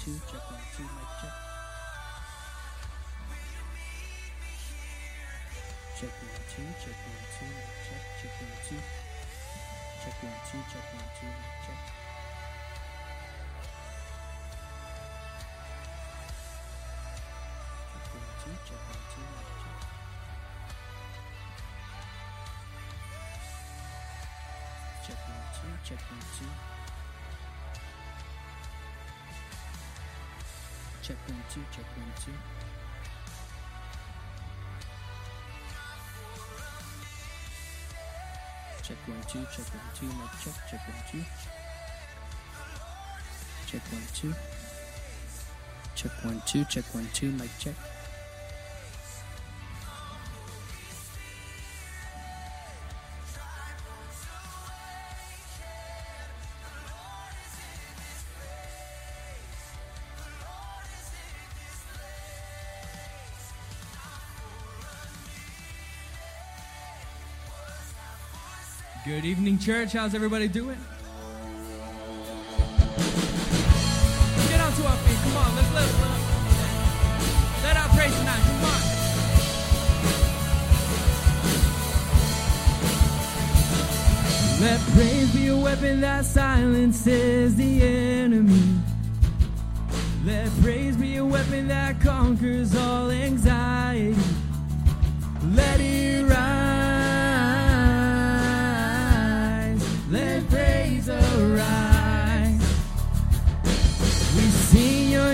two, check one, two, mic check. Check one, two, check one, two, mic check, check one, two. Check one, two, check one, two, mic check. Check one, two, check one, two, mic check. Check one, two, check one, two. Check one, two, check one, two. Check one, two, check one, two, mic check, check one, two. Check one, two. Check one, two, check one, two, mic check. Good evening, church. How's everybody doing? Get on to our feet. Come on, let's let let our praise tonight. Come on. Let praise be a weapon that silences the enemy. Let praise be a weapon that conquers all anxiety.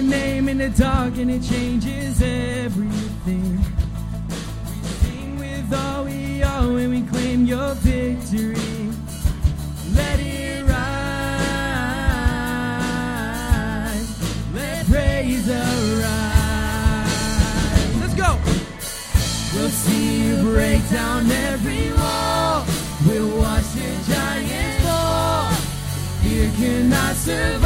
Name in the dark and it changes everything. We sing with all we are when we claim your victory. Let it rise. Let praise arise. Let's go. We'll see you break down every wall. We'll watch the giants fall. Fear cannot survive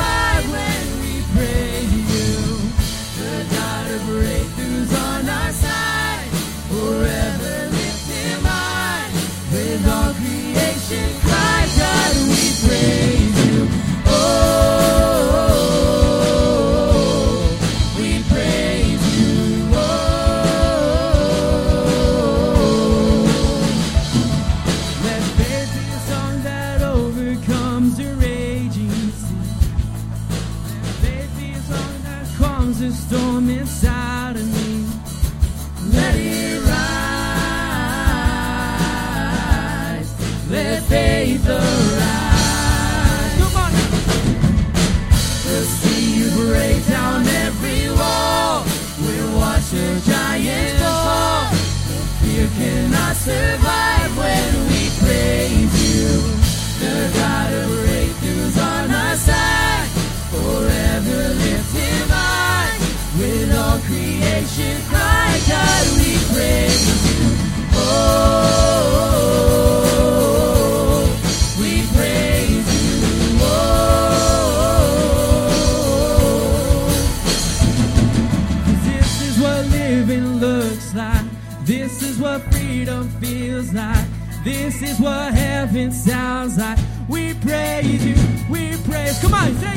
This is what living looks like This is what freedom feels like This is what heaven sounds like. We praise you. We praise. Come on, say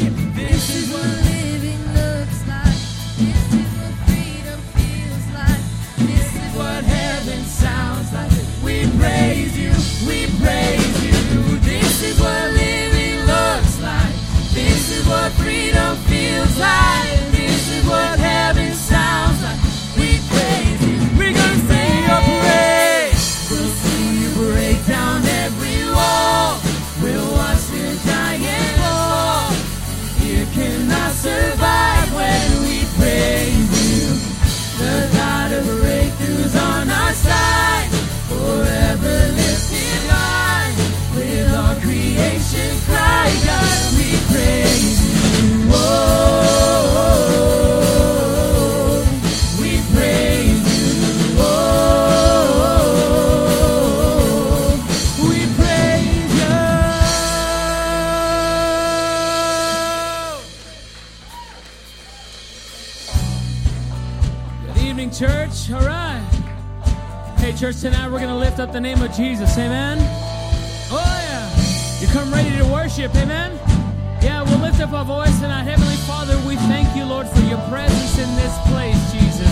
church. All right. Hey, church, tonight we're going to lift up the name of Jesus. Amen. Come ready to worship. Amen. Yeah, we'll lift up our voice and our Heavenly Father, we thank you, Lord, for your presence in this place, Jesus.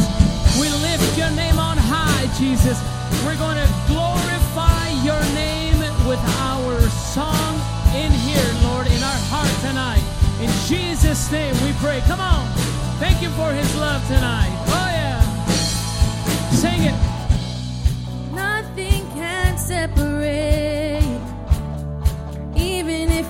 We lift your name on high, Jesus. We're going to glorify your name with our song in here, Lord, in our heart tonight. In Jesus' name we pray. Come on. Thank you for his love tonight. Oh, yeah. Sing it. Nothing can separate.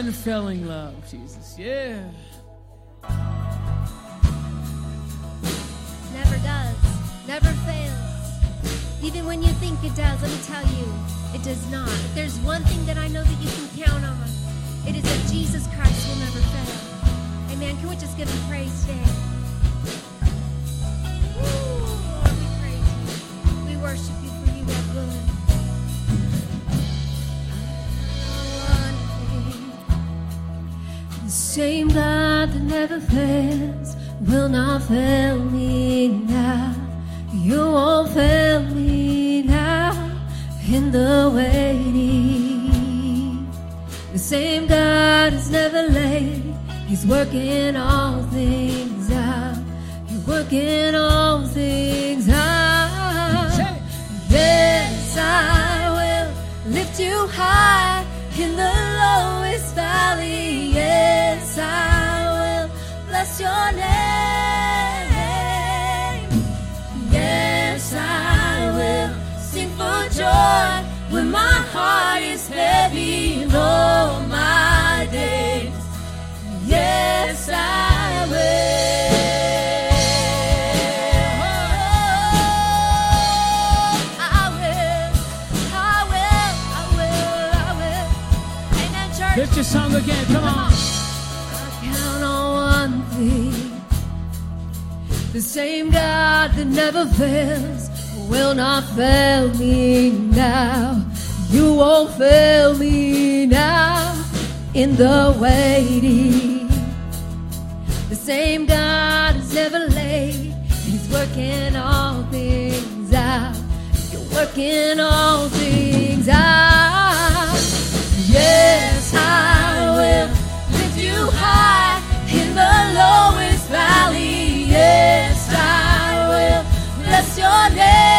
unfailing love, Jesus. Yeah. Never does. Never fails. Even when you think it does, let me tell you, it does not. If there's one thing that I know that you can count on, it is that Jesus Christ will never fail. Amen. Can we just give him praise today? Same God that never fails will not fail me now. You won't fail me now in the waiting. The same God is never late. He's working all things out. You're working all things out. Yes, I will lift you high in the lowest valley. Yes, I will bless your name. Yes, I will sing for joy when my heart is heavy in all my days. Yes, I will. I will. I will. I will. I will. Amen, church. Lift your song again. Come on. The same God that never fails will not fail me now. You won't fail me now in the waiting. The same God is never late. He's working all things out. You're working all things out. Yes, I will lift you high in the lowest valley. Bless your name.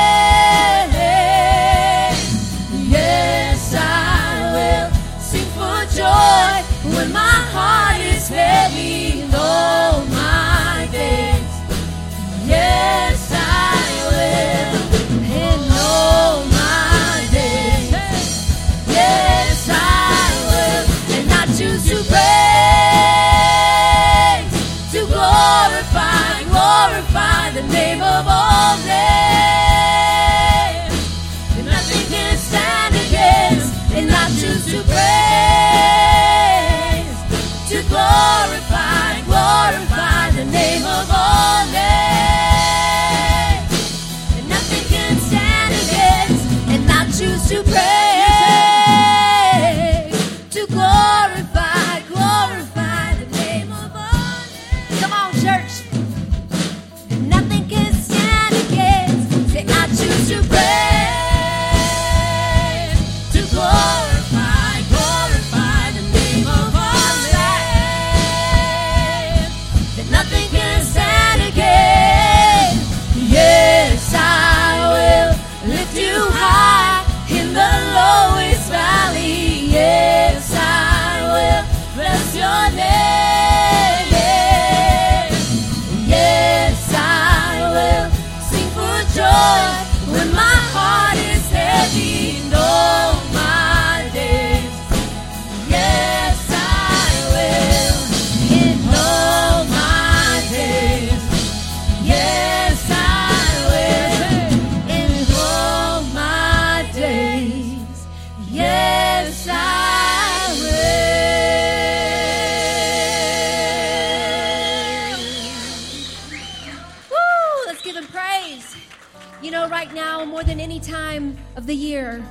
Year,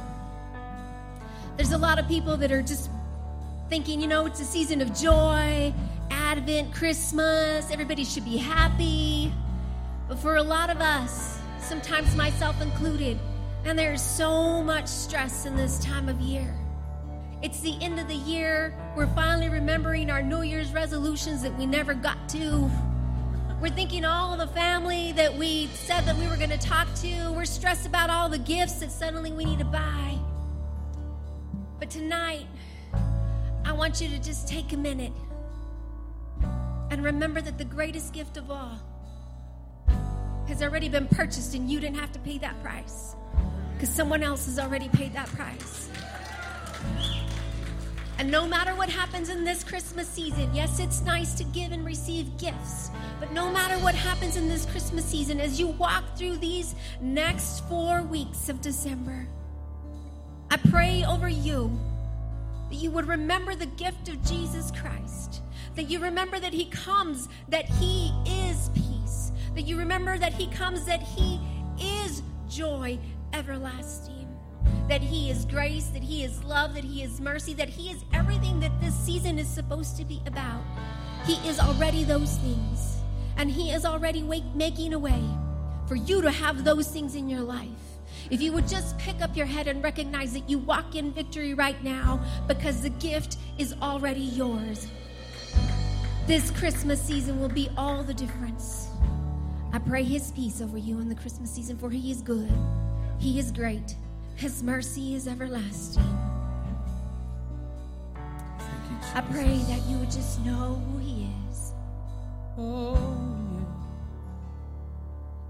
there's a lot of people that are just thinking, you know, it's a season of joy, Advent, Christmas, everybody should be happy. But for a lot of us, sometimes myself included, and there's so much stress in this time of year. It's the end of the year. We're finally remembering our New Year's resolutions that we never got to. We're thinking all the family that we said that we were going to talk to. We're stressed about all the gifts that suddenly we need to buy. But tonight, I want you to just take a minute and remember that the greatest gift of all has already been purchased and you didn't have to pay that price because someone else has already paid that price. And no matter what happens in this Christmas season, yes, it's nice to give and receive gifts, but no matter what happens in this Christmas season, as you walk through these next four weeks of December, I pray over you that you would remember the gift of Jesus Christ, that you remember that He comes, that He is peace, that you remember that He comes, that He is joy everlasting that He is grace, that He is love, that He is mercy, that He is everything that this season is supposed to be about. He is already those things. And He is already wake, making a way for you to have those things in your life. If you would just pick up your head and recognize that you walk in victory right now because the gift is already yours. This Christmas season will be all the difference. I pray His peace over you in the Christmas season, for He is good, He is great. His mercy is everlasting. You, I pray that you would just know who He is, Oh, yeah.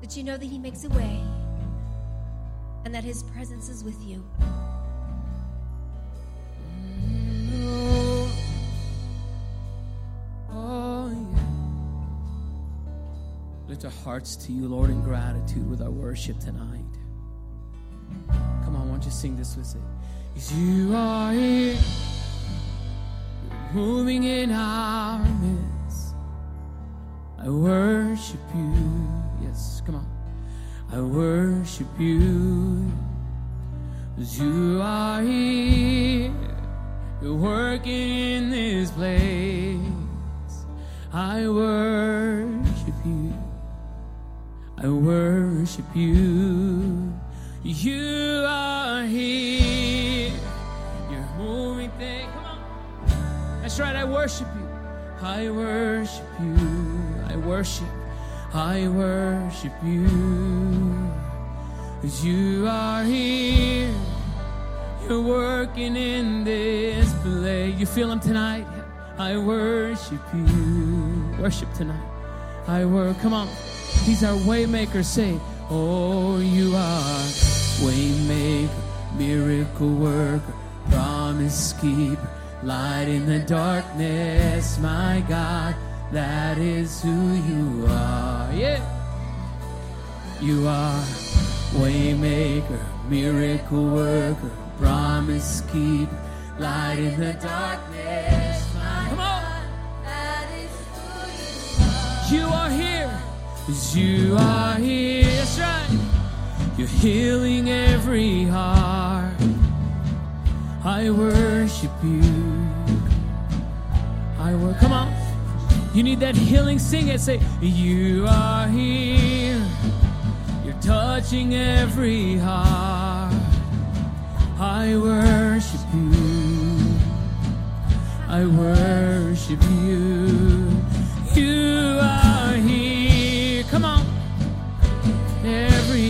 that you know that He makes a way, and that His presence is with you. Yeah. Lift our hearts to you, Lord, in gratitude with our worship tonight. Don't you sing this with it? 'Cause you are here, you're moving in our midst. I worship you. Yes, come on. I worship you. 'Cause you are here. You're working in this place. I worship you. I worship you. You are here. You're moving on. That's right. I worship you. I worship you. I worship. I worship you. 'Cause you are here. You're working in this place. You feel him tonight? I worship you. Worship tonight. I work. Come on. He's our waymaker. Say, Oh, you are waymaker, miracle worker, promise keeper, light in the darkness. My God, that is who you are. Yeah. You are waymaker, miracle worker, promise keeper, light in the darkness. My Come on. God, that is who you are You are here. you are here. That's right. You're healing every heart. I worship you. I work. Come on. You need that healing. Sing it. Say, You are here. You're touching every heart. I worship you. I worship you. You are here. Come on. Every.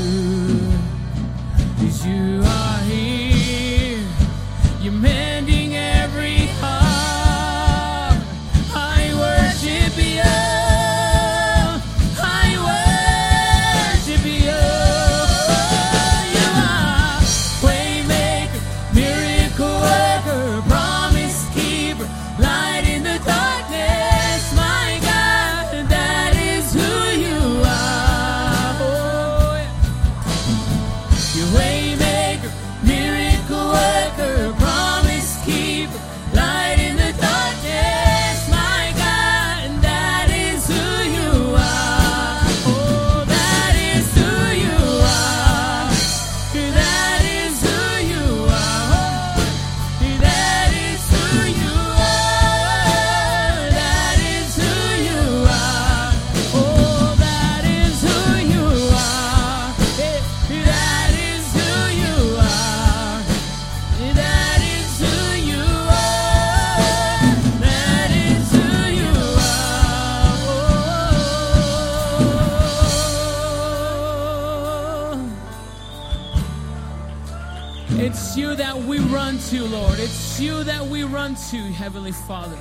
To, Lord. It's you that we run to, Heavenly Father.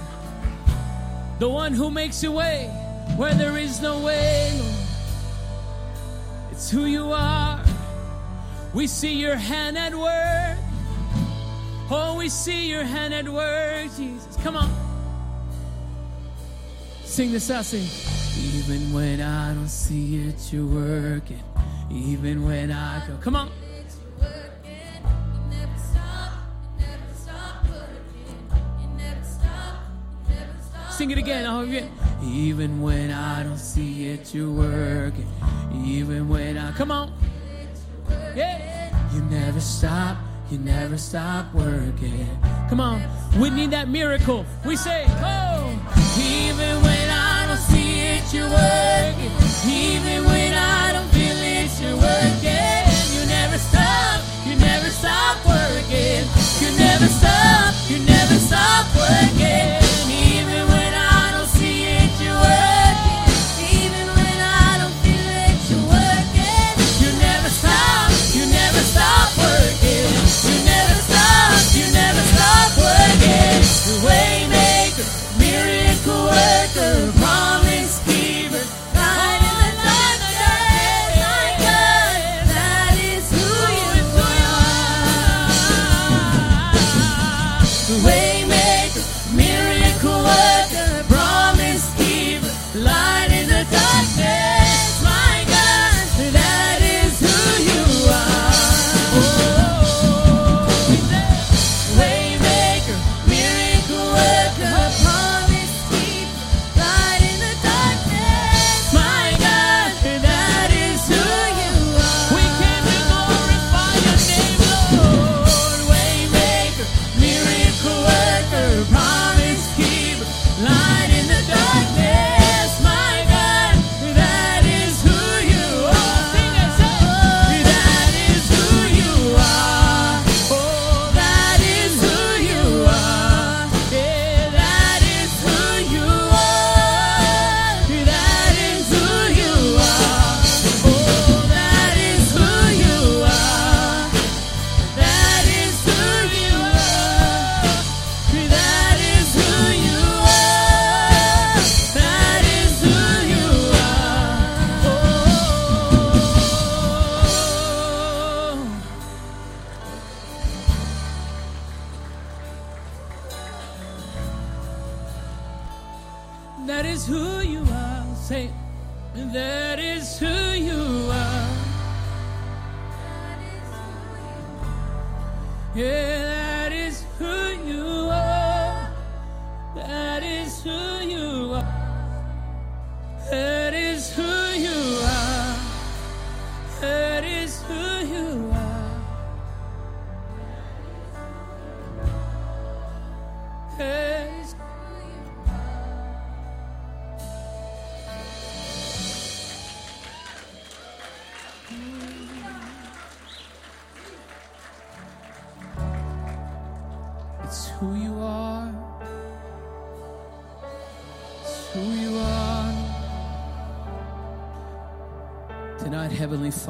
The one who makes a way where there is no way, Lord. It's who you are. We see your hand at work. Oh, we see your hand at work, Jesus. Come on. Sing this out, sing. Even when I don't see it, you're working. Even when I go. Come on. Sing it again. Oh, yeah. Even when I don't see it, you're working. Even when I come on. Yeah. You never stop. You never stop working. Come on. We need that miracle. We say, oh. Even when I don't see it, you're working. Even when I don't feel it, you're working. You never stop. You never stop working. You never stop. You never stop working. Working.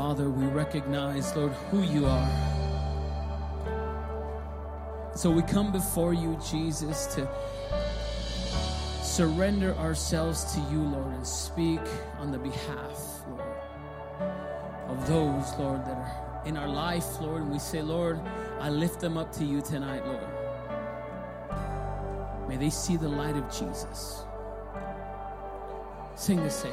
Father, we recognize, Lord, who you are. So we come before you, Jesus, to surrender ourselves to you, Lord, and speak on the behalf, Lord, of those, Lord, that are in our life, Lord. And we say, Lord, I lift them up to you tonight, Lord. May they see the light of Jesus. Sing this, say.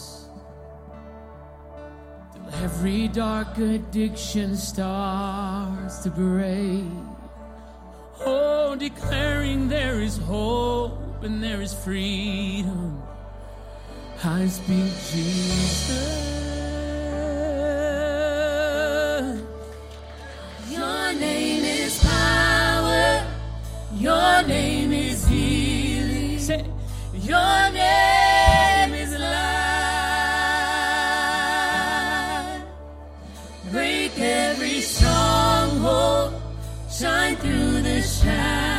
Every dark addiction starts to break. Oh, declaring there is hope and there is freedom. I speak Jesus. Your name is power. Your name is healing. Say, Your name. Through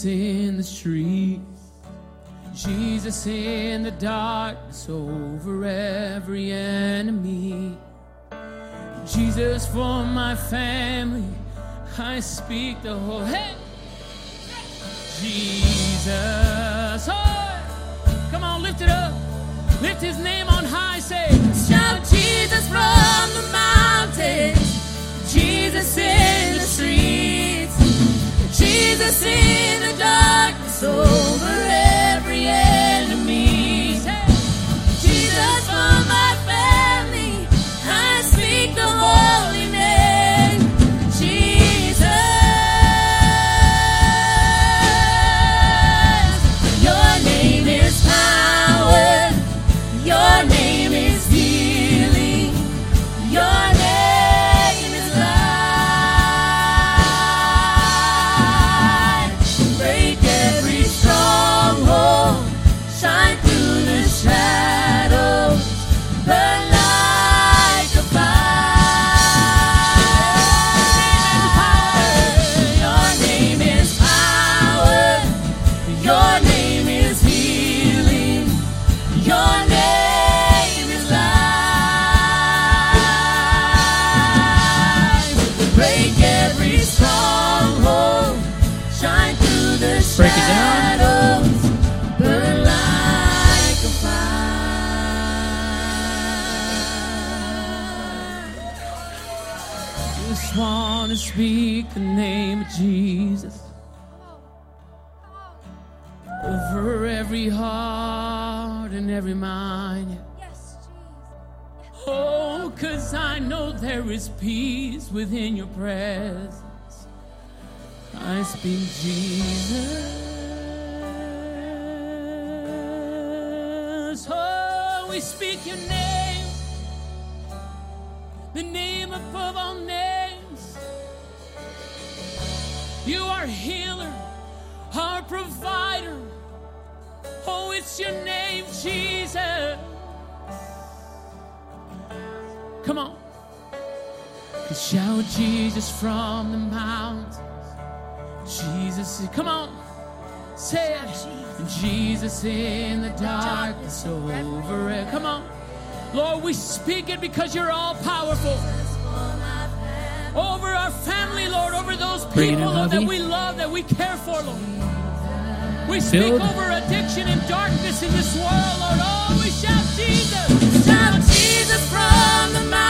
Jesus in the streets, Jesus in the darkness over every enemy. Jesus for my family, I speak the whole hey. Jesus, oh, come on, lift it up, lift His name on high, say. Shout Jesus from the mountains, Jesus in Jesus in the darkness over every enemy. There is peace within your presence. I speak Jesus. Oh, we speak your name, the name above all names. You are healer, our provider. Oh, it's your name, Jesus. Come on. Shout Jesus from the mountains. Jesus, come on. Say it. Jesus in the darkness over it. Come on. Lord, we speak it because you're all powerful. Over our family, Lord, over those Bring it in, people Lord, that we love, that we care for, Lord. We speak Build. over addiction and darkness in this world, Lord. Oh, we shout Jesus. Shout Jesus from the mountains.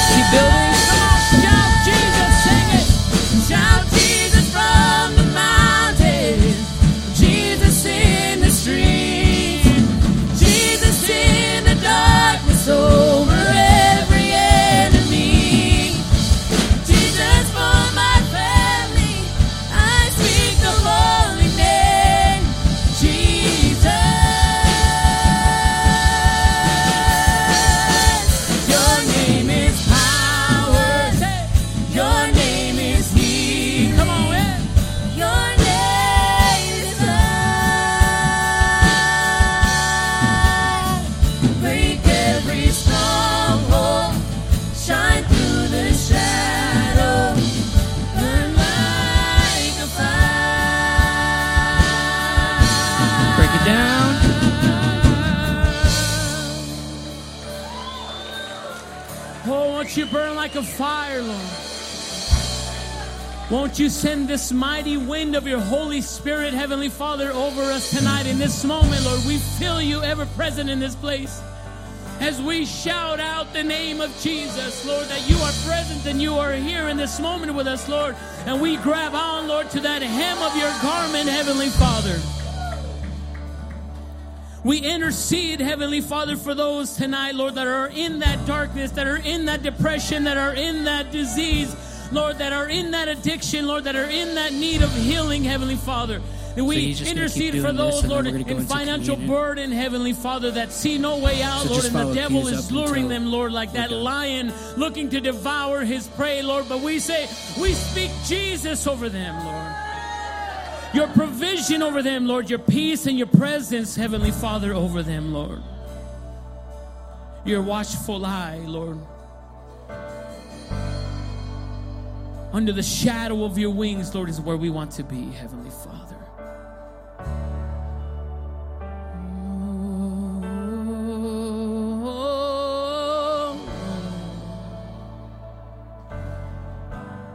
fire, Lord? Won't you send this mighty wind of your Holy Spirit, Heavenly Father, over us tonight in this moment, Lord? We feel you ever present in this place. As we shout out the name of Jesus, Lord, that you are present and you are here in this moment with us, Lord. And we grab on, Lord, to that hem of your garment, Heavenly Father. We intercede, Heavenly Father, for those tonight, Lord, that are in that darkness, that are in that depression, that are in that disease, Lord, that are in that addiction, Lord, that are in that need of healing, Heavenly Father. And we gonna intercede for those, Lord, we're gonna go in financial communion. burden, Heavenly Father, that see no way out, So Lord, and the devil is luring them, Lord, like that lion looking to devour his prey, Lord. But we say, we speak Jesus over them, Lord. Your provision over them, Lord. Your peace and your presence, Heavenly Father, over them, Lord. Your watchful eye, Lord. Under the shadow of your wings, Lord, is where we want to be, Heavenly Father.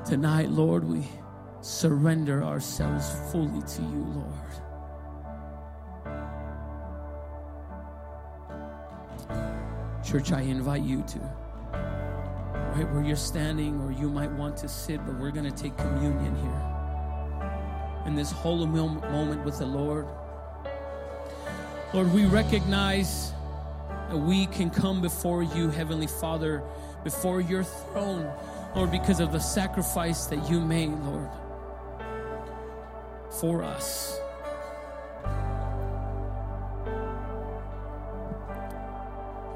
Tonight, Lord, we surrender ourselves fully to you, Lord. Church, I invite you to, right where you're standing, or you might want to sit, but we're going to take communion here. In this holy moment with the Lord. Lord, we recognize that we can come before you, Heavenly Father, before your throne, Lord, because of the sacrifice that you made, Lord, for us.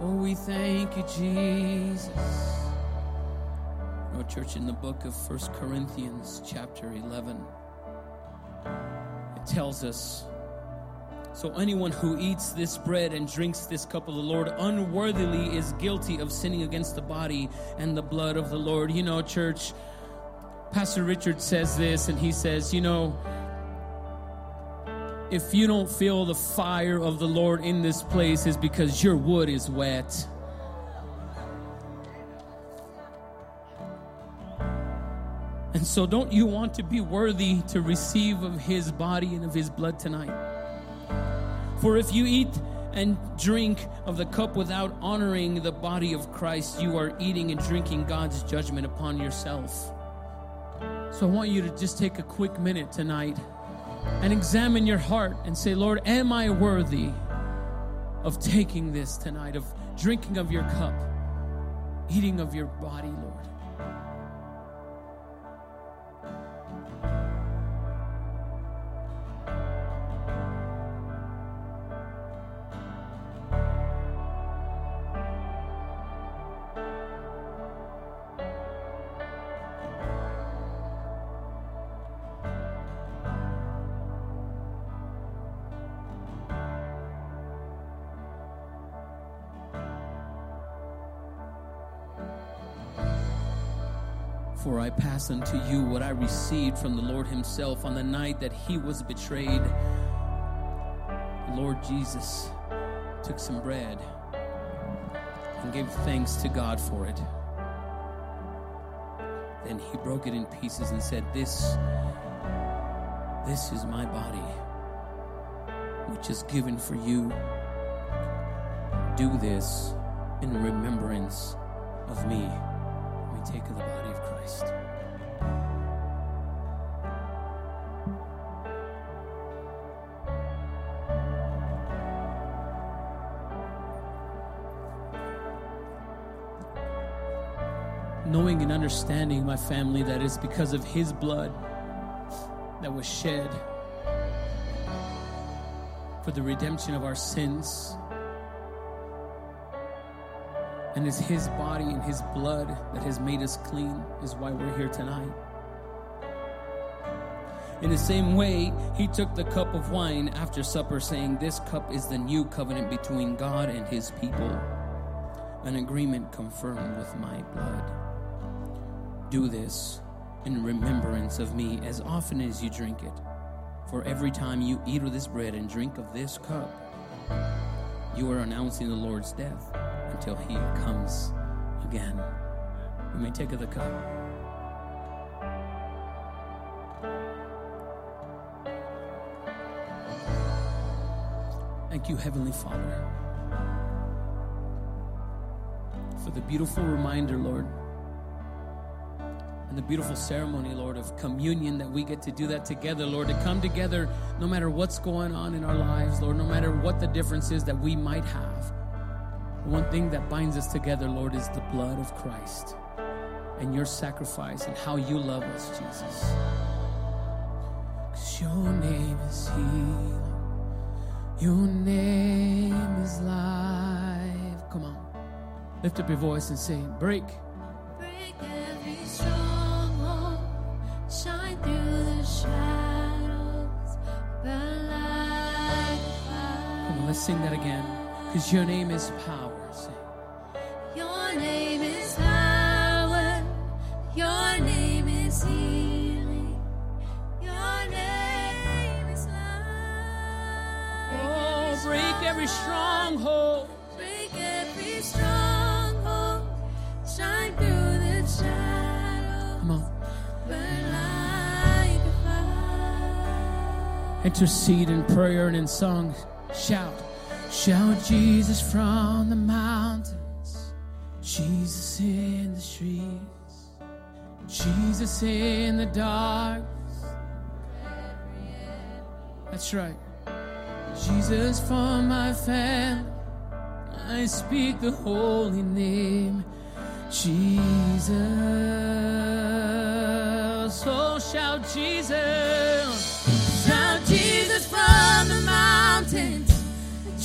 Oh, we thank you, Jesus. Oh, church, in the book of First Corinthians, chapter 11, it tells us so anyone who eats this bread and drinks this cup of the Lord unworthily is guilty of sinning against the body and the blood of the Lord. You know, church, Pastor Richard says this, and he says, you know, if you don't feel the fire of the Lord in this place, is because your wood is wet. And so, don't you want to be worthy to receive of his body and of his blood tonight? For if you eat and drink of the cup without honoring the body of Christ, you are eating and drinking God's judgment upon yourself. So I want you to just take a quick minute tonight and examine your heart and say, Lord, am I worthy of taking this tonight, of drinking of your cup, eating of your body, Lord? For I pass unto you what I received from the Lord Himself on the night that He was betrayed. Lord Jesus took some bread and gave thanks to God for it. Then He broke it in pieces and said, This, this is my body, which is given for you. Do this in remembrance of me. Of the body of Christ. Knowing and understanding, my family, that it's because of His blood that was shed for the redemption of our sins. And it's His body and His blood that has made us clean, is why we're here tonight. In the same way, He took the cup of wine after supper, saying, This cup is the new covenant between God and His people, an agreement confirmed with my blood. Do this in remembrance of me as often as you drink it. For every time you eat of this bread and drink of this cup, you are announcing the Lord's death until he comes again. You may take of the cup. Thank you, Heavenly Father, for the beautiful reminder, Lord, and the beautiful ceremony, Lord, of communion that we get to do that together, Lord, to come together no matter what's going on in our lives, Lord, no matter what the difference is that we might have. One thing that binds us together, Lord, is the blood of Christ and your sacrifice and how you love us, Jesus. Cause your name is healing. Your name is life. Come on. Lift up your voice and sing. Break. Break every stronghold, shine through the shadows, burn like fire. Come on, let's sing that again. Because your name is power. Sing. Your name is power. Your name is healing. Your name is life. Oh, break every stronghold. Break every stronghold. Shine through the shadows. Come on. Burn like a fire. Intercede in prayer and in song. Shout. Jesus from the mountains. Jesus in the streets. Jesus in the dark. That's right. Jesus for my family. I speak the holy name. Jesus. Oh, shout Jesus.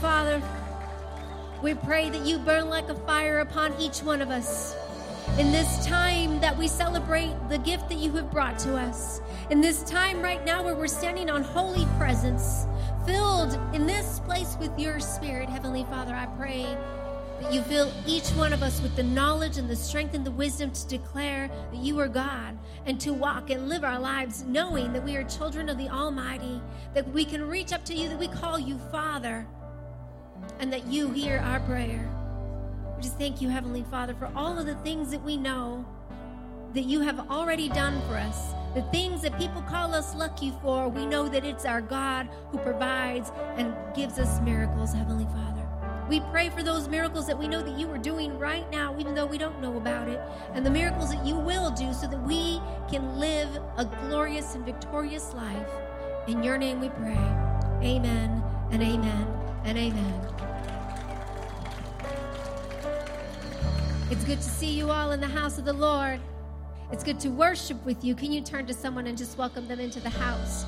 Father, we pray that you burn like a fire upon each one of us. In this time that we celebrate the gift that you have brought to us, in this time right now where we're standing on holy presence, filled in this place with your spirit, Heavenly Father, I pray that you fill each one of us with the knowledge and the strength and the wisdom to declare that you are God and to walk and live our lives knowing that we are children of the Almighty, that we can reach up to you, that we call you Father, and that you hear our prayer. We just thank you, Heavenly Father, for all of the things that we know that you have already done for us. The things that people call us lucky for, we know that it's our God who provides and gives us miracles, Heavenly Father. We pray for those miracles that we know that you are doing right now, even though we don't know about it, and the miracles that you will do so that we can live a glorious and victorious life. In your name we pray. Amen and amen and amen. It's good to see you all in the house of the Lord. It's good to worship with you. Can you turn to someone and just welcome them into the house?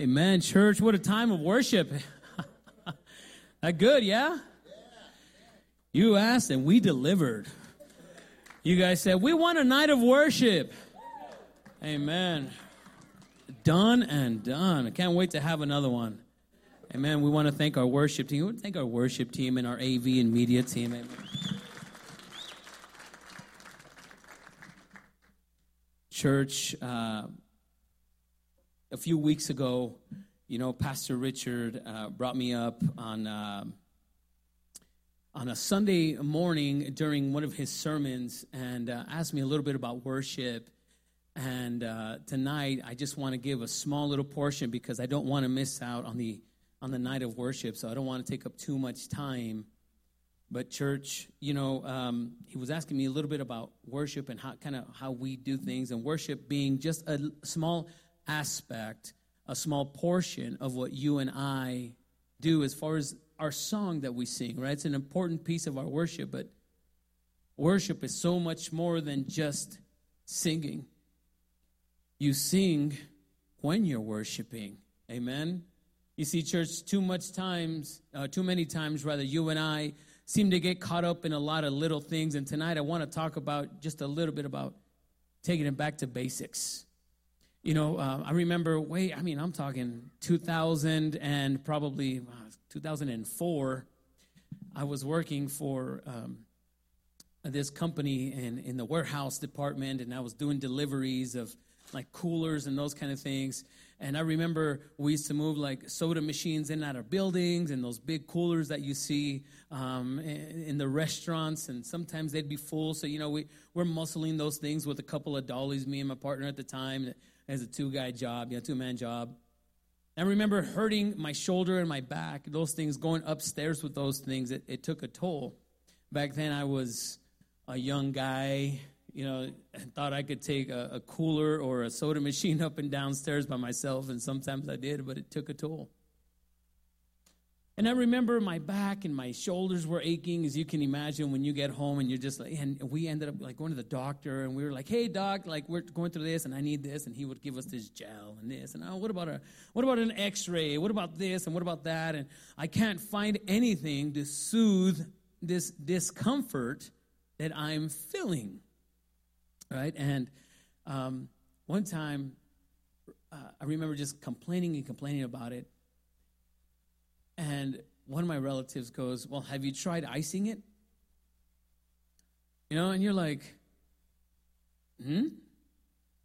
Amen, church. What a time of worship. that good, yeah? You asked and we delivered. You guys said, We want a night of worship. Amen. Done and done. I can't wait to have another one. Amen. We want to thank our worship team. We want to thank our worship team and our AV and media team. Amen. church. Uh, a few weeks ago, you know, Pastor Richard uh, brought me up on uh, on a Sunday morning during one of his sermons and uh, asked me a little bit about worship. And uh, tonight, I just want to give a small little portion because I don't want to miss out on the on the night of worship. So I don't want to take up too much time. But church, you know, um, he was asking me a little bit about worship and how kind of how we do things, and worship being just a small aspect, a small portion of what you and I do as far as our song that we sing, right? It's an important piece of our worship, but worship is so much more than just singing. You sing when you're worshiping. Amen. You see, church, too much times, uh, too many times, rather, you and I seem to get caught up in a lot of little things. And tonight I want to talk about just a little bit about taking it back to basics. You know, uh, I remember, wait, I mean, I'm talking 2000 and probably uh, 2004. I was working for um, this company in, in the warehouse department, and I was doing deliveries of like coolers and those kind of things. And I remember we used to move like soda machines in and out of buildings and those big coolers that you see um, in, in, the restaurants. And sometimes they'd be full. So, you know, we, we're muscling those things with a couple of dollies, me and my partner at the time as a two guy job, you know, two man job. I remember hurting my shoulder and my back, those things, going upstairs with those things, it, it took a toll. Back then, I was a young guy, you know, and thought I could take a, a cooler or a soda machine up and downstairs by myself, and sometimes I did, but it took a toll. And I remember my back and my shoulders were aching, as you can imagine, when you get home and you're just like, and we ended up like going to the doctor and we were like, hey doc, like we're going through this and I need this. And he would give us this gel and this. And oh, what about a, what about an x-ray? What about this? And what about that? And I can't find anything to soothe this discomfort that I'm feeling. Right. And um, one time uh, I remember just complaining and complaining about it. And one of my relatives goes, Well, have you tried icing it? You know, and you're like, Hmm?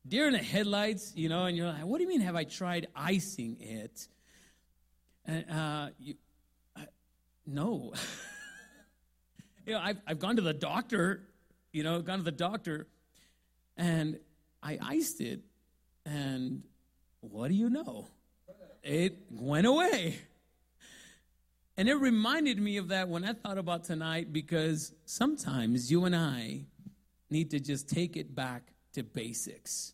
Deer in the headlights, you know, and you're like, What do you mean, have I tried icing it? And, uh, you, no. you know, I've, I've gone to the doctor, you know, gone to the doctor, and I iced it, and what do you know? It went away. And it reminded me of that when I thought about tonight because sometimes you and I need to just take it back to basics,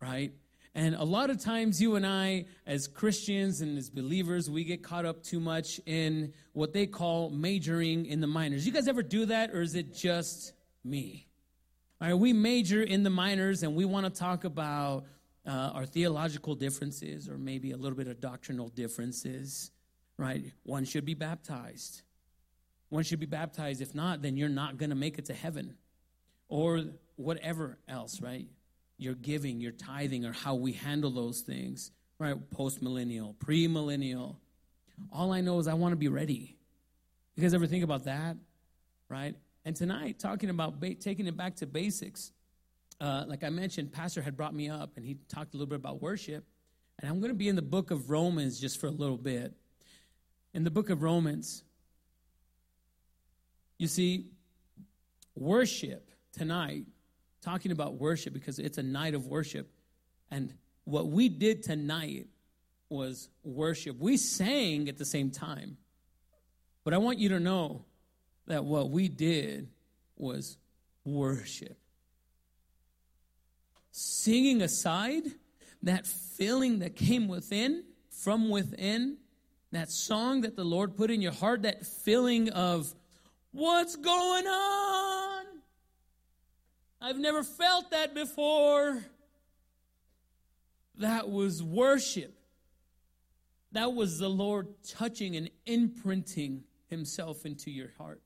right? And a lot of times, you and I, as Christians and as believers, we get caught up too much in what they call majoring in the minors. You guys ever do that, or is it just me? All right, we major in the minors and we want to talk about uh, our theological differences or maybe a little bit of doctrinal differences right? One should be baptized. One should be baptized. If not, then you're not going to make it to heaven. Or whatever else, right? Your giving, your tithing, or how we handle those things, right? Post millennial, pre millennial. All I know is I want to be ready. You guys ever think about that? Right? And tonight, talking about ba- taking it back to basics, uh, like I mentioned, Pastor had brought me up and he talked a little bit about worship. And I'm going to be in the book of Romans just for a little bit in the book of Romans. You see, worship tonight, talking about worship because it's a night of worship. And what we did tonight was worship. We sang at the same time. But I want you to know that what we did was worship. Singing aside, that feeling that came within, from within, that song that the Lord put in your heart, that feeling of what's going on? I've never felt that before. That was worship. That was the Lord touching and imprinting Himself into your heart.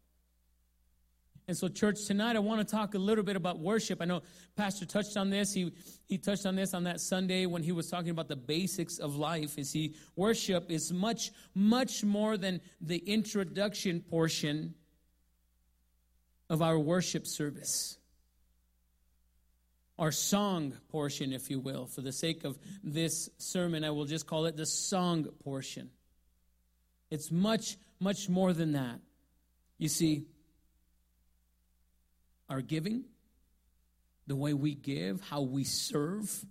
And so, church, tonight I want to talk a little bit about worship. I know Pastor touched on this. He, he touched on this on that Sunday when he was talking about the basics of life. You see, worship is much, much more than the introduction portion of our worship service. our song portion, if you will. For the sake of this sermon, I will just call it the song portion. It's much, much more than that. You see, our giving, the way we give, how we serve,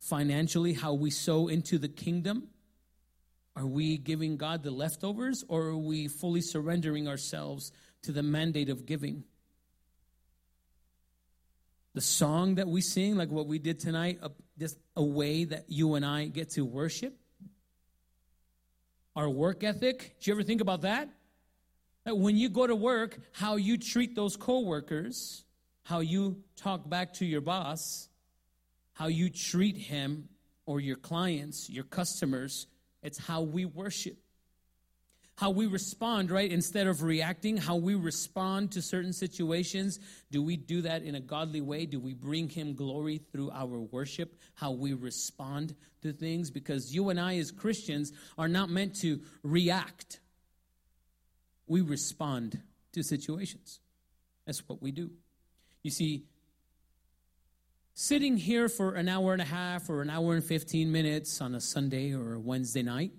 financially, how we sow into the kingdom. Are we giving God the leftovers or are we fully surrendering ourselves to the mandate of giving? The song that we sing, like what we did tonight, uh, just a way that you and I get to worship. Our work ethic, do you ever think about? That when you go to work, how you treat those coworkers, how you talk back to your boss, how you treat him or your clients, your customers, it's how we worship. How we respond, right? Instead of reacting, how we respond to certain situations. Do we do that in a godly way? Do we bring Him glory through our worship? How we respond to things? Because you and I, as Christians, are not meant to react we respond to situations. That's what we do. You see, sitting here for an hour and a half or an hour and 15 minutes on a Sunday or a Wednesday night,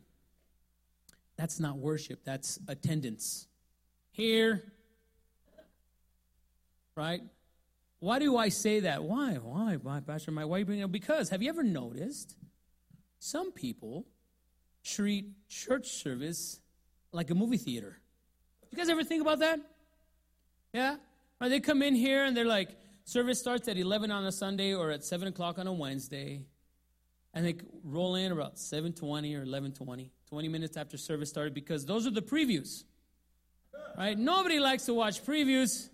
that's not worship, that's attendance. Here, right? Why do I say that? Why? Why? Why, Pastor? Why are you bringing? Because have you ever noticed some people treat church service like a movie theater? You guys ever think about that? Yeah? Or they come in here and they're like, service starts at 11 on a Sunday or at 7 o'clock on a Wednesday. And they roll in about 7.20 or 11.20, 20 minutes after service started because those are the previews. Right? Nobody likes to watch previews.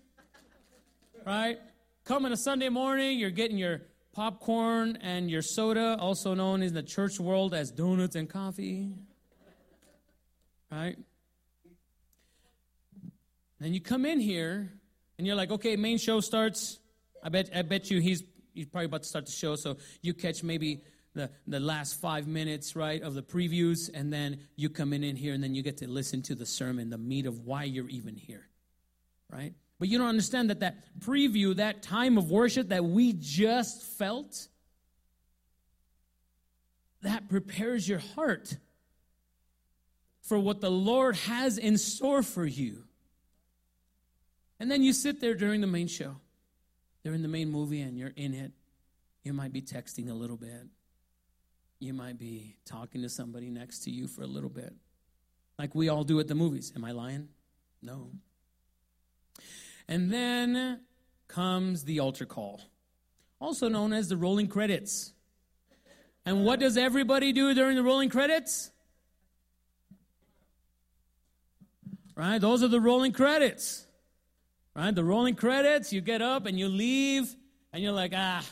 Right? Come on a Sunday morning, you're getting your popcorn and your soda, also known in the church world as donuts and coffee. Right? And you come in here and you're like, okay, main show starts. I bet I bet you he's he's probably about to start the show, so you catch maybe the, the last five minutes, right, of the previews, and then you come in in here and then you get to listen to the sermon, the meat of why you're even here. Right? But you don't understand that that preview, that time of worship that we just felt, that prepares your heart for what the Lord has in store for you. And then you sit there during the main show, during the main movie, and you're in it. You might be texting a little bit. You might be talking to somebody next to you for a little bit, like we all do at the movies. Am I lying? No. And then comes the altar call, also known as the rolling credits. And what does everybody do during the rolling credits? Right? Those are the rolling credits. Right? The rolling credits, you get up and you leave, and you're like, ah,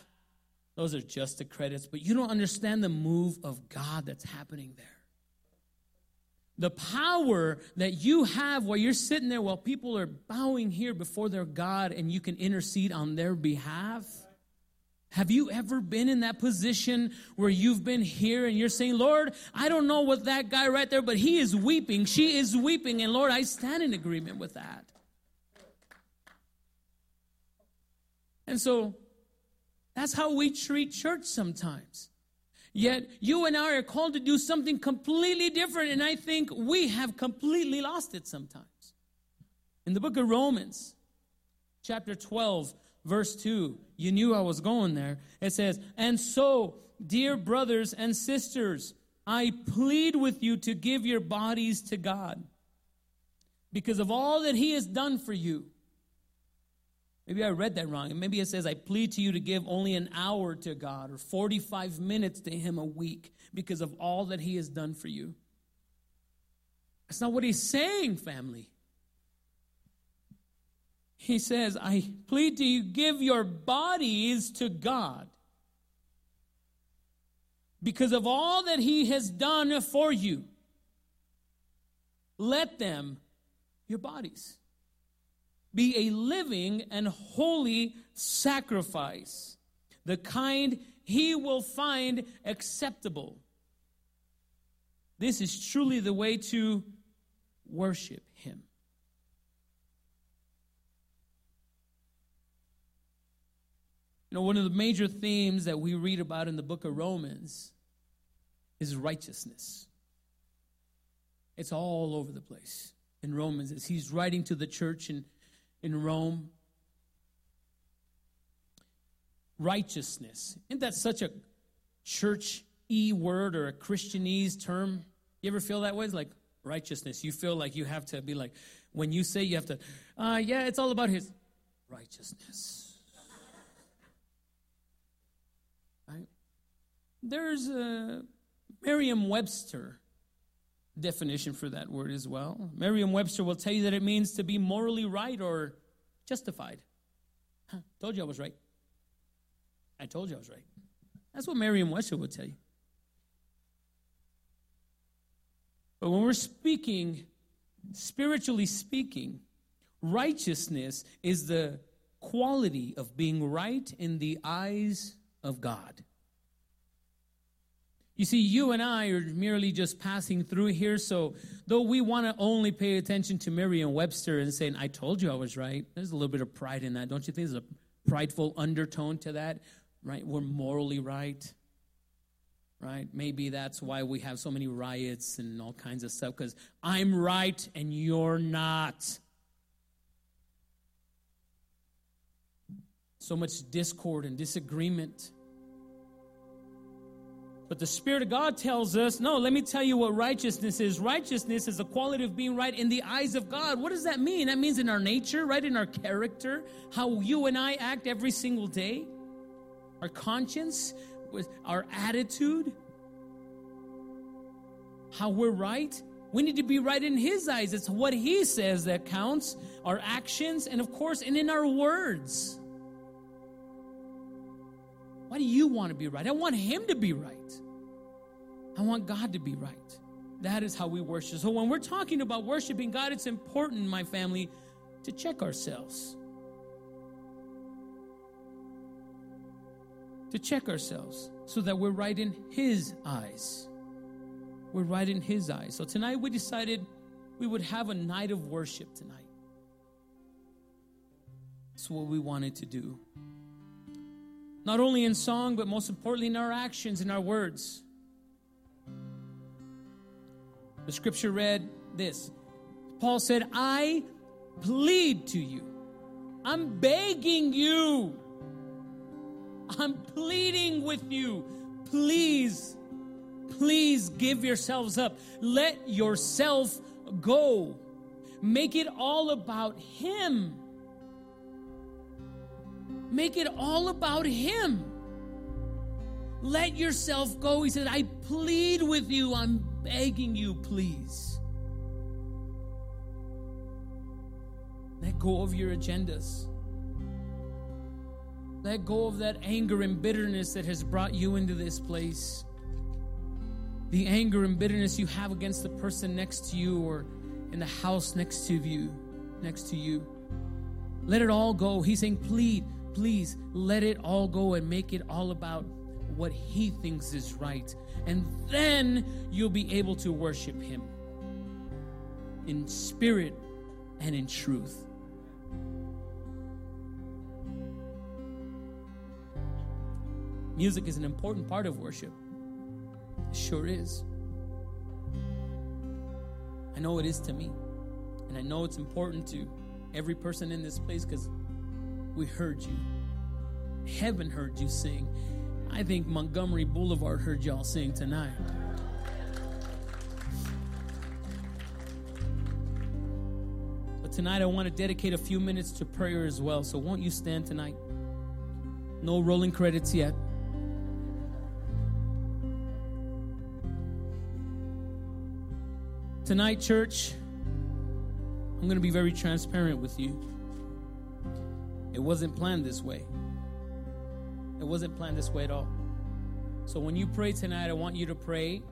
those are just the credits. But you don't understand the move of God that's happening there. The power that you have while you're sitting there while people are bowing here before their God and you can intercede on their behalf. Have you ever been in that position where you've been here and you're saying, Lord, I don't know what that guy right there, but he is weeping, she is weeping, and Lord, I stand in agreement with that. And so that's how we treat church sometimes. Yet you and I are called to do something completely different, and I think we have completely lost it sometimes. In the book of Romans, chapter 12, verse 2, you knew I was going there. It says, And so, dear brothers and sisters, I plead with you to give your bodies to God because of all that He has done for you. Maybe I read that wrong. And maybe it says, I plead to you to give only an hour to God or 45 minutes to Him a week because of all that He has done for you. That's not what He's saying, family. He says, I plead to you, give your bodies to God because of all that He has done for you. Let them, your bodies be a living and holy sacrifice, the kind he will find acceptable. This is truly the way to worship him. You know, one of the major themes that we read about in the book of Romans is righteousness. It's all over the place in Romans as he's writing to the church in, in Rome. Righteousness. Isn't that such a church e word or a Christianese term? You ever feel that way? It's like righteousness. You feel like you have to be like, when you say you have to, uh, yeah, it's all about his righteousness. right? There's a Merriam Webster definition for that word as well. Merriam Webster will tell you that it means to be morally right or justified. Huh, told you I was right. I told you I was right. That's what Merriam Webster will tell you. But when we're speaking, spiritually speaking, righteousness is the quality of being right in the eyes of God. You see, you and I are merely just passing through here, so though we want to only pay attention to Merriam Webster and saying, I told you I was right, there's a little bit of pride in that. Don't you think there's a prideful undertone to that? Right? We're morally right right? Maybe that's why we have so many riots and all kinds of stuff, because I'm right and you're not. So much discord and disagreement. But the Spirit of God tells us, no, let me tell you what righteousness is. Righteousness is the quality of being right in the eyes of God. What does that mean? That means in our nature, right? In our character, how you and I act every single day, our conscience, our attitude, how we're right. We need to be right in His eyes. It's what He says that counts, our actions, and of course, and in our words. Why do you want to be right? I want Him to be right. I want God to be right. That is how we worship. So when we're talking about worshiping God, it's important, my family, to check ourselves. to check ourselves so that we're right in His eyes. We're right in His eyes. So tonight we decided we would have a night of worship tonight. That's what we wanted to do. Not only in song, but most importantly in our actions, in our words. The scripture read this Paul said, I plead to you, I'm begging you I'm pleading with you. Please, please give yourselves up. Let yourself go. Make it all about Him. Make it all about Him. Let yourself go. He said, I plead with you. I'm begging you, please. Let go of your agendas. Let go of that anger and bitterness that has brought you into this place. The anger and bitterness you have against the person next to you or in the house next to you, next to you. Let it all go. He's saying, please, please let it all go and make it all about what he thinks is right. And then you'll be able to worship him in spirit and in truth. Music is an important part of worship. It sure is. I know it is to me. And I know it's important to every person in this place because we heard you. Heaven heard you sing. I think Montgomery Boulevard heard y'all sing tonight. But tonight I want to dedicate a few minutes to prayer as well. So won't you stand tonight? No rolling credits yet. Tonight, church, I'm going to be very transparent with you. It wasn't planned this way. It wasn't planned this way at all. So when you pray tonight, I want you to pray.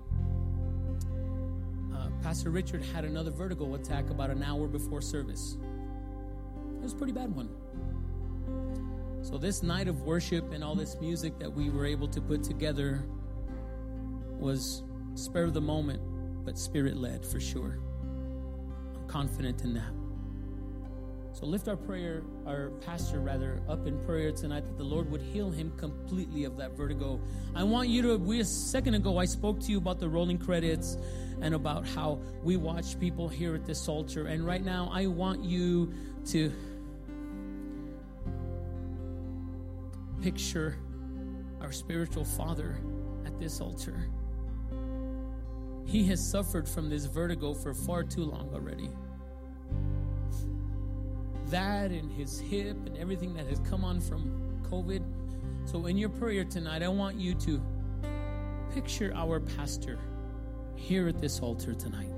Uh, Pastor Richard had another vertigo attack about an hour before service. It was a pretty bad one. So, this night of worship and all this music that we were able to put together was spur of the moment but spirit led for sure. I'm confident in that. So lift our prayer, our pastor rather, up in prayer tonight that the Lord would heal him completely of that vertigo. I want you to, we a second ago, I spoke to you about the rolling credits and about how we watch people here at this altar. And right now, I want you to picture our spiritual father at this altar. He has suffered from this vertigo for far too long already that and his hip and everything that has come on from COVID. So, in your prayer tonight, I want you to picture our pastor here at this altar tonight,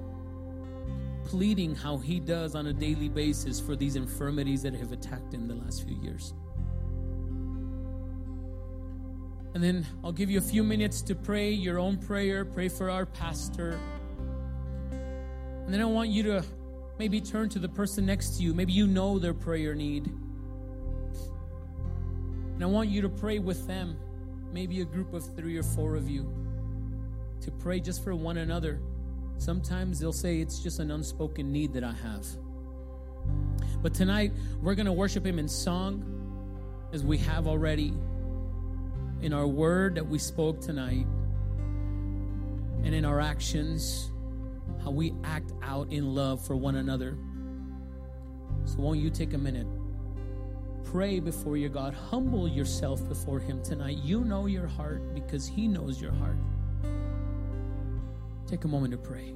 pleading how he does on a daily basis for these infirmities that have attacked him the last few years. And then I'll give you a few minutes to pray your own prayer, pray for our pastor. And then I want you to Maybe turn to the person next to you. Maybe you know their prayer need. And I want you to pray with them, maybe a group of three or four of you, to pray just for one another. Sometimes they'll say, It's just an unspoken need that I have. But tonight, we're going to worship Him in song, as we have already in our word that we spoke tonight, and in our actions how we act out in love for one another. So, won't you take a minute? Pray before your God. Humble yourself before Him tonight. You know your heart because He knows your heart. Take a moment to pray.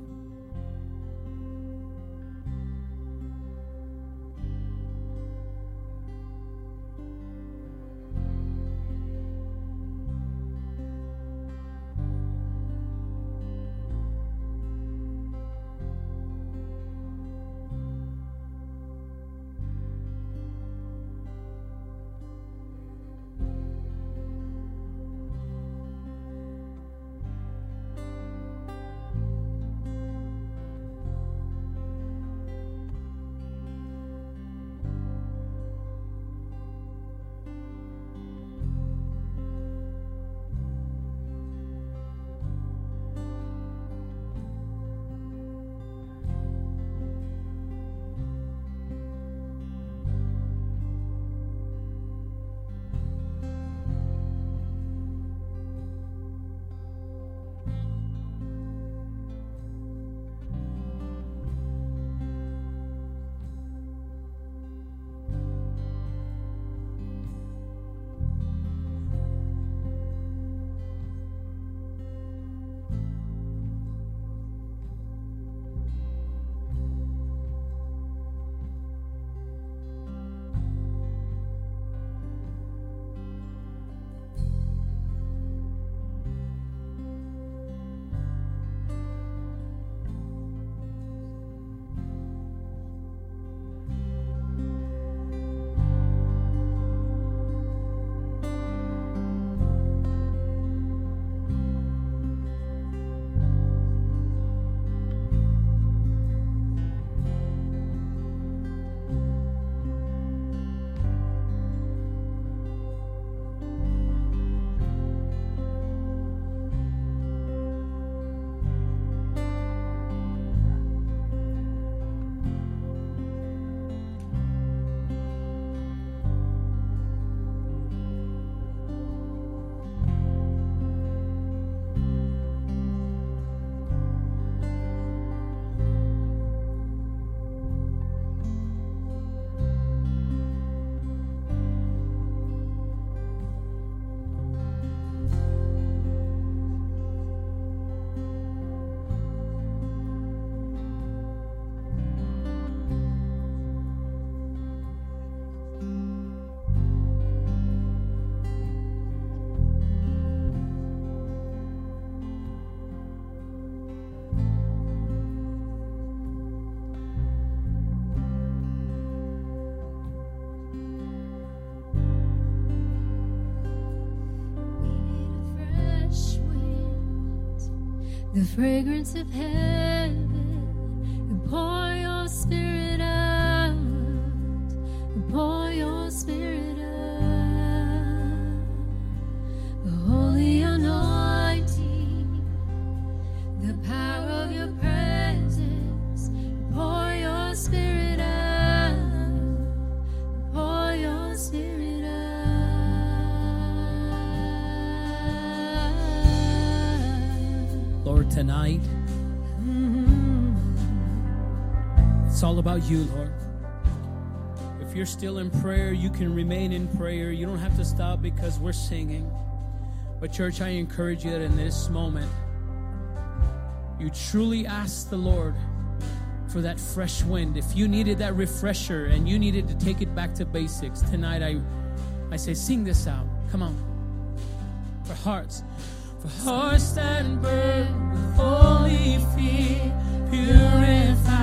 Fragrance of heaven, tonight. Mm-hmm. It's all about you, Lord. If you're still in prayer, you can remain in prayer. You don't have to stop because we're singing. But, church, I encourage you that in this moment, you truly ask the Lord for that fresh wind. If you needed that refresher and you needed to take it back to basics, tonight I, I say, sing this out. Come on. For hearts. For hearts that burn with holy fear, purified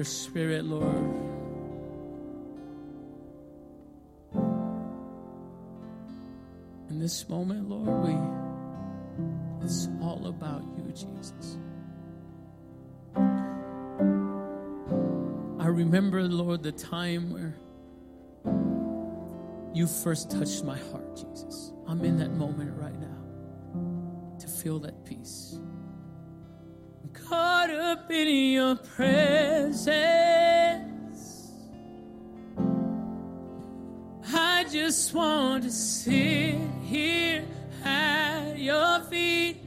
your spirit, Lord. In this moment, Lord, we it's all about you, Jesus. I remember, Lord, the time where you first touched my heart, Jesus. I'm in that moment right now to feel that peace. Caught up in your presence. I just want to sit here at your feet.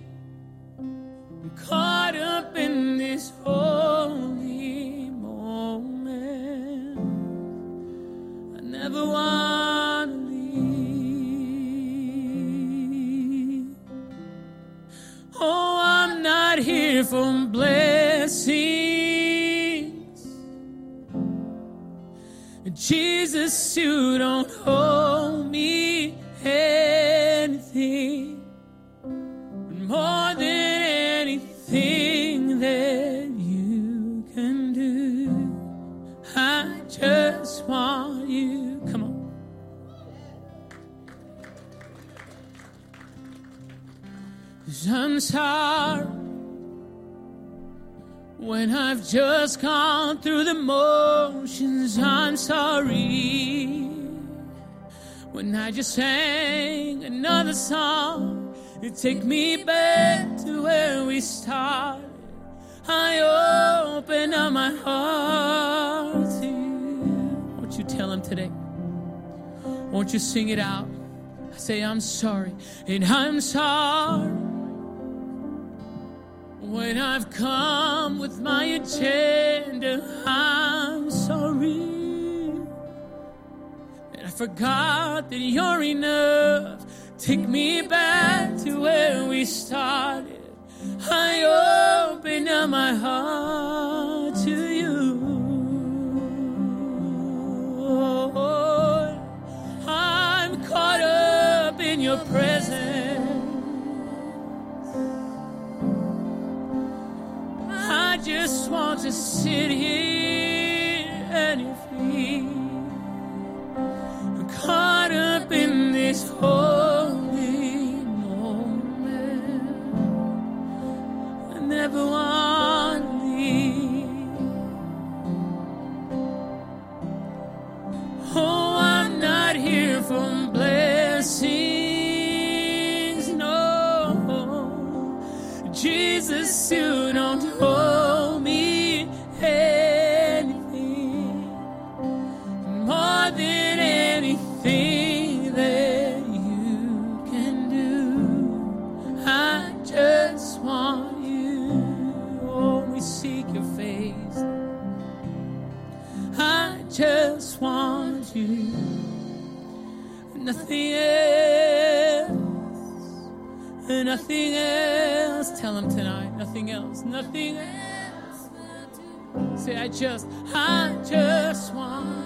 Caught Jesus, you don't owe me anything. More than anything that you can do, I just want you. Come on. I'm sorry when I've just gone through the motions. I'm sorry when I just sang another song. You take me back to where we started. I open up my heart to you. Won't you tell him today? Won't you sing it out? I say, I'm sorry, and I'm sorry when I've come with my agenda. I'm sorry. And I forgot that you're enough. Take me back to where we started. I open up my heart to you. I'm caught up in your presence. I just want to sit here caught up in this holy moment. I never want to leave. Oh, I'm not here for blessings, no. Jesus, you Else. Nothing else. Say, I just, I just want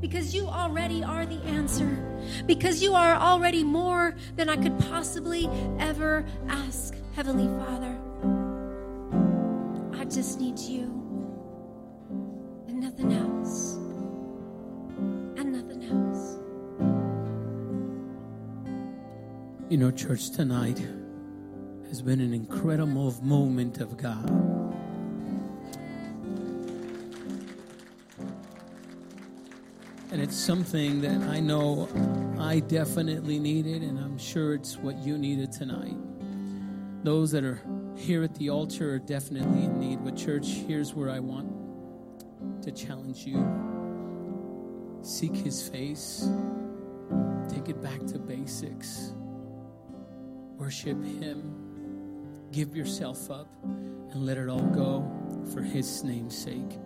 Because you already are the answer. Because you are already more than I could possibly ever ask, Heavenly Father. I just need you and nothing else. And nothing else. You know, church, tonight has been an incredible moment of God. And it's something that I know I definitely needed, and I'm sure it's what you needed tonight. Those that are here at the altar are definitely in need. But, church, here's where I want to challenge you seek His face, take it back to basics, worship Him, give yourself up, and let it all go for His name's sake.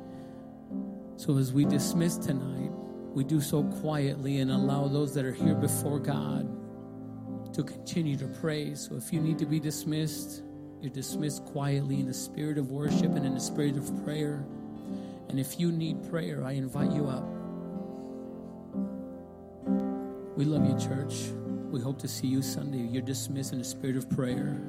So, as we dismiss tonight, we do so quietly and allow those that are here before God to continue to pray. So if you need to be dismissed, you're dismissed quietly in the spirit of worship and in the spirit of prayer. And if you need prayer, I invite you up. We love you, church. We hope to see you Sunday. You're dismissed in the spirit of prayer.